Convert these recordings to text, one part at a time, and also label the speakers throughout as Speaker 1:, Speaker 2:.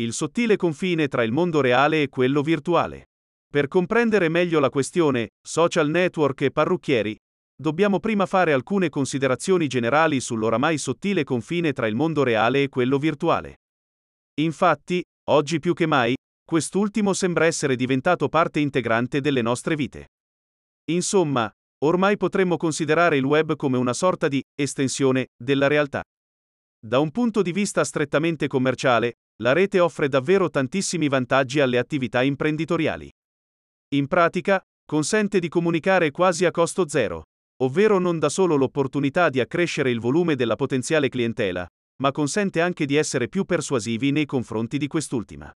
Speaker 1: Il sottile confine tra il mondo reale e quello virtuale. Per comprendere meglio la questione, social network e parrucchieri, dobbiamo prima fare alcune considerazioni generali sull'oramai sottile confine tra il mondo reale e quello virtuale. Infatti, oggi più che mai, quest'ultimo sembra essere diventato parte integrante delle nostre vite. Insomma, ormai potremmo considerare il web come una sorta di estensione della realtà. Da un punto di vista strettamente commerciale, la rete offre davvero tantissimi vantaggi alle attività imprenditoriali. In pratica, consente di comunicare quasi a costo zero, ovvero non dà solo l'opportunità di accrescere il volume della potenziale clientela, ma consente anche di essere più persuasivi nei confronti di quest'ultima.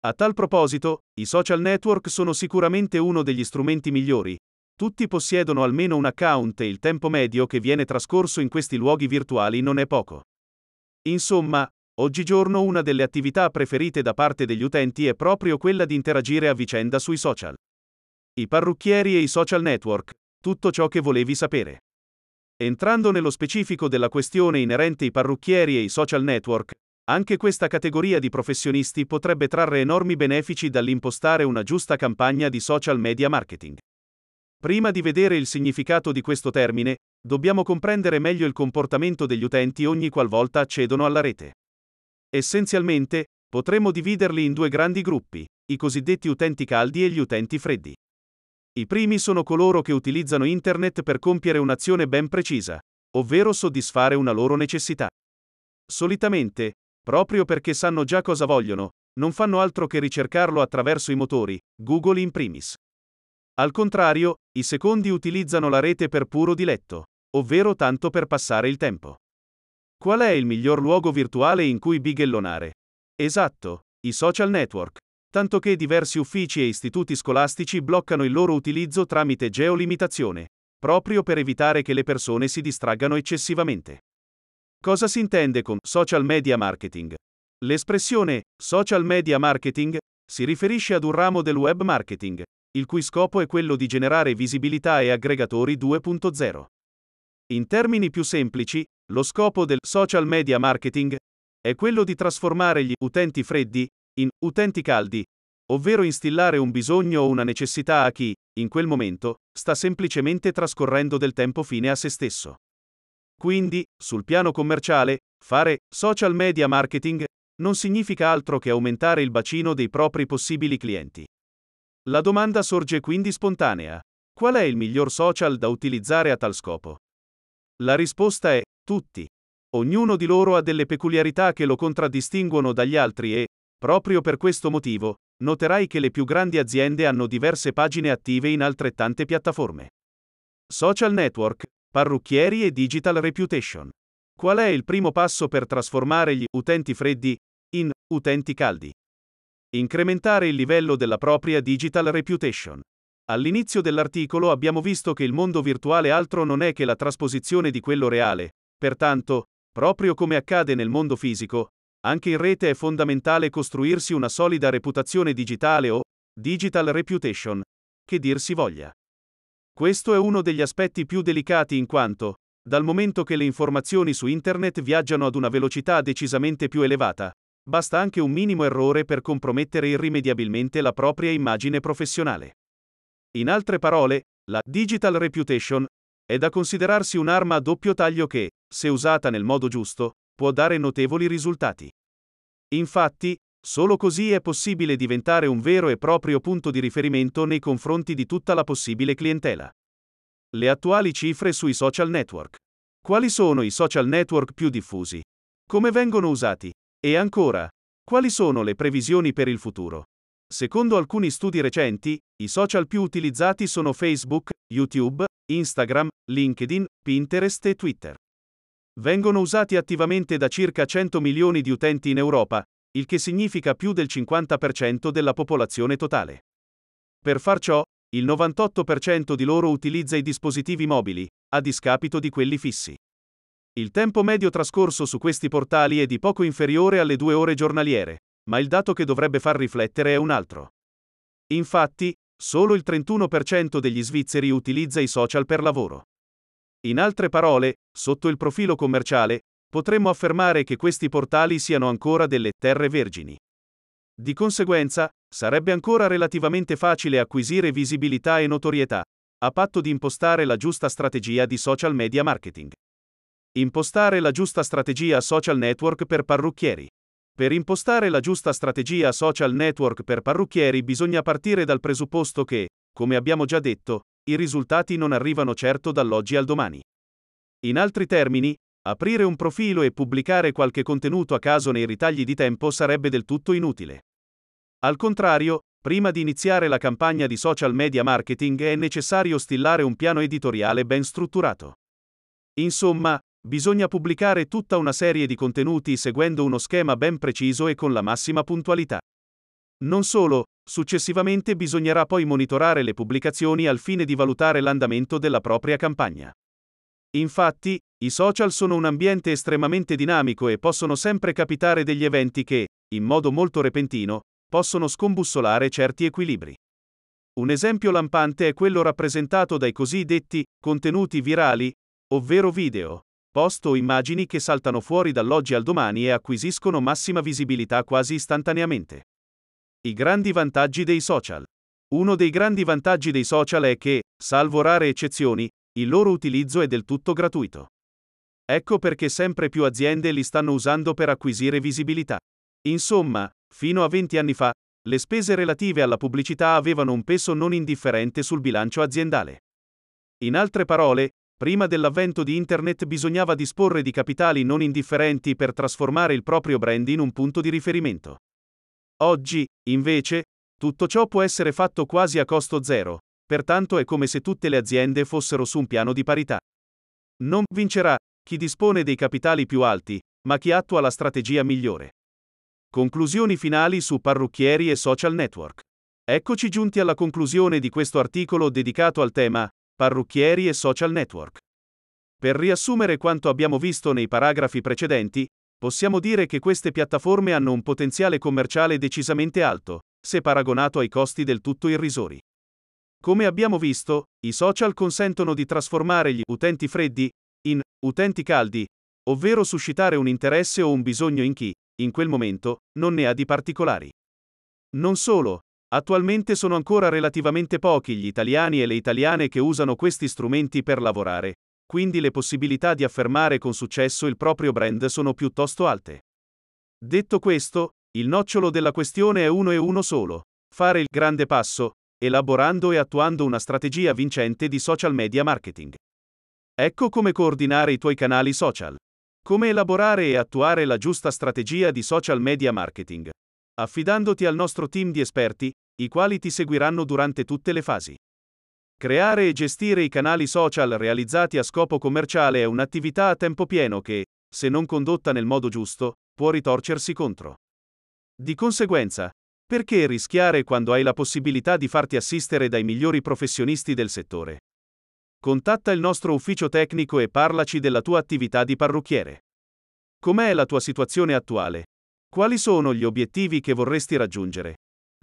Speaker 1: A tal proposito, i social network sono sicuramente uno degli strumenti migliori. Tutti possiedono almeno un account e il tempo medio che viene trascorso in questi luoghi virtuali non è poco. Insomma, oggigiorno una delle attività preferite da parte degli utenti è proprio quella di interagire a vicenda sui social. I parrucchieri e i social network, tutto ciò che volevi sapere. Entrando nello specifico della questione inerente ai parrucchieri e i social network, anche questa categoria di professionisti potrebbe trarre enormi benefici dall'impostare una giusta campagna di social media marketing. Prima di vedere il significato di questo termine, dobbiamo comprendere meglio il comportamento degli utenti ogni qualvolta accedono alla rete. Essenzialmente, potremmo dividerli in due grandi gruppi, i cosiddetti utenti caldi e gli utenti freddi. I primi sono coloro che utilizzano Internet per compiere un'azione ben precisa, ovvero soddisfare una loro necessità. Solitamente, proprio perché sanno già cosa vogliono, non fanno altro che ricercarlo attraverso i motori, Google in primis. Al contrario, i secondi utilizzano la rete per puro diletto, ovvero tanto per passare il tempo. Qual è il miglior luogo virtuale in cui bighellonare? Esatto, i social network. Tanto che diversi uffici e istituti scolastici bloccano il loro utilizzo tramite geolimitazione, proprio per evitare che le persone si distraggano eccessivamente. Cosa si intende con social media marketing? L'espressione social media marketing si riferisce ad un ramo del web marketing, il cui scopo è quello di generare visibilità e aggregatori 2.0. In termini più semplici, lo scopo del social media marketing è quello di trasformare gli utenti freddi in utenti caldi, ovvero instillare un bisogno o una necessità a chi, in quel momento, sta semplicemente trascorrendo del tempo fine a se stesso. Quindi, sul piano commerciale, fare social media marketing non significa altro che aumentare il bacino dei propri possibili clienti. La domanda sorge quindi spontanea. Qual è il miglior social da utilizzare a tal scopo? La risposta è tutti. Ognuno di loro ha delle peculiarità che lo contraddistinguono dagli altri e, proprio per questo motivo, noterai che le più grandi aziende hanno diverse pagine attive in altrettante piattaforme. Social network, parrucchieri e digital reputation. Qual è il primo passo per trasformare gli utenti freddi in utenti caldi? Incrementare il livello della propria digital reputation. All'inizio dell'articolo abbiamo visto che il mondo virtuale altro non è che la trasposizione di quello reale, pertanto, proprio come accade nel mondo fisico, anche in rete è fondamentale costruirsi una solida reputazione digitale o digital reputation, che dir si voglia. Questo è uno degli aspetti più delicati in quanto, dal momento che le informazioni su Internet viaggiano ad una velocità decisamente più elevata, basta anche un minimo errore per compromettere irrimediabilmente la propria immagine professionale. In altre parole, la digital reputation è da considerarsi un'arma a doppio taglio che, se usata nel modo giusto, può dare notevoli risultati. Infatti, solo così è possibile diventare un vero e proprio punto di riferimento nei confronti di tutta la possibile clientela. Le attuali cifre sui social network. Quali sono i social network più diffusi? Come vengono usati? E ancora, quali sono le previsioni per il futuro? Secondo alcuni studi recenti, i social più utilizzati sono Facebook, YouTube, Instagram, LinkedIn, Pinterest e Twitter. Vengono usati attivamente da circa 100 milioni di utenti in Europa, il che significa più del 50% della popolazione totale. Per far ciò, il 98% di loro utilizza i dispositivi mobili, a discapito di quelli fissi. Il tempo medio trascorso su questi portali è di poco inferiore alle due ore giornaliere, ma il dato che dovrebbe far riflettere è un altro. Infatti, solo il 31% degli svizzeri utilizza i social per lavoro. In altre parole, sotto il profilo commerciale, potremmo affermare che questi portali siano ancora delle terre vergini. Di conseguenza, sarebbe ancora relativamente facile acquisire visibilità e notorietà, a patto di impostare la giusta strategia di social media marketing. Impostare la giusta strategia social network per parrucchieri. Per impostare la giusta strategia social network per parrucchieri bisogna partire dal presupposto che, come abbiamo già detto, i risultati non arrivano certo dall'oggi al domani. In altri termini, aprire un profilo e pubblicare qualche contenuto a caso nei ritagli di tempo sarebbe del tutto inutile. Al contrario, prima di iniziare la campagna di social media marketing è necessario stillare un piano editoriale ben strutturato. Insomma, Bisogna pubblicare tutta una serie di contenuti seguendo uno schema ben preciso e con la massima puntualità. Non solo, successivamente bisognerà poi monitorare le pubblicazioni al fine di valutare l'andamento della propria campagna. Infatti, i social sono un ambiente estremamente dinamico e possono sempre capitare degli eventi che, in modo molto repentino, possono scombussolare certi equilibri. Un esempio lampante è quello rappresentato dai cosiddetti contenuti virali, ovvero video, post o immagini che saltano fuori dall'oggi al domani e acquisiscono massima visibilità quasi istantaneamente. I grandi vantaggi dei social. Uno dei grandi vantaggi dei social è che, salvo rare eccezioni, il loro utilizzo è del tutto gratuito. Ecco perché sempre più aziende li stanno usando per acquisire visibilità. Insomma, fino a 20 anni fa, le spese relative alla pubblicità avevano un peso non indifferente sul bilancio aziendale. In altre parole, Prima dell'avvento di Internet bisognava disporre di capitali non indifferenti per trasformare il proprio brand in un punto di riferimento. Oggi, invece, tutto ciò può essere fatto quasi a costo zero, pertanto è come se tutte le aziende fossero su un piano di parità. Non vincerà chi dispone dei capitali più alti, ma chi attua la strategia migliore. Conclusioni finali su parrucchieri e social network. Eccoci giunti alla conclusione di questo articolo dedicato al tema parrucchieri e social network. Per riassumere quanto abbiamo visto nei paragrafi precedenti, possiamo dire che queste piattaforme hanno un potenziale commerciale decisamente alto, se paragonato ai costi del tutto irrisori. Come abbiamo visto, i social consentono di trasformare gli utenti freddi in utenti caldi, ovvero suscitare un interesse o un bisogno in chi, in quel momento, non ne ha di particolari. Non solo, Attualmente sono ancora relativamente pochi gli italiani e le italiane che usano questi strumenti per lavorare, quindi le possibilità di affermare con successo il proprio brand sono piuttosto alte. Detto questo, il nocciolo della questione è uno e uno solo, fare il grande passo, elaborando e attuando una strategia vincente di social media marketing. Ecco come coordinare i tuoi canali social. Come elaborare e attuare la giusta strategia di social media marketing affidandoti al nostro team di esperti, i quali ti seguiranno durante tutte le fasi. Creare e gestire i canali social realizzati a scopo commerciale è un'attività a tempo pieno che, se non condotta nel modo giusto, può ritorcersi contro. Di conseguenza, perché rischiare quando hai la possibilità di farti assistere dai migliori professionisti del settore? Contatta il nostro ufficio tecnico e parlaci della tua attività di parrucchiere. Com'è la tua situazione attuale? Quali sono gli obiettivi che vorresti raggiungere?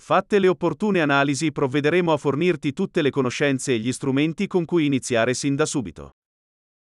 Speaker 1: Fatte le opportune analisi provvederemo a fornirti tutte le conoscenze e gli strumenti con cui iniziare sin da subito.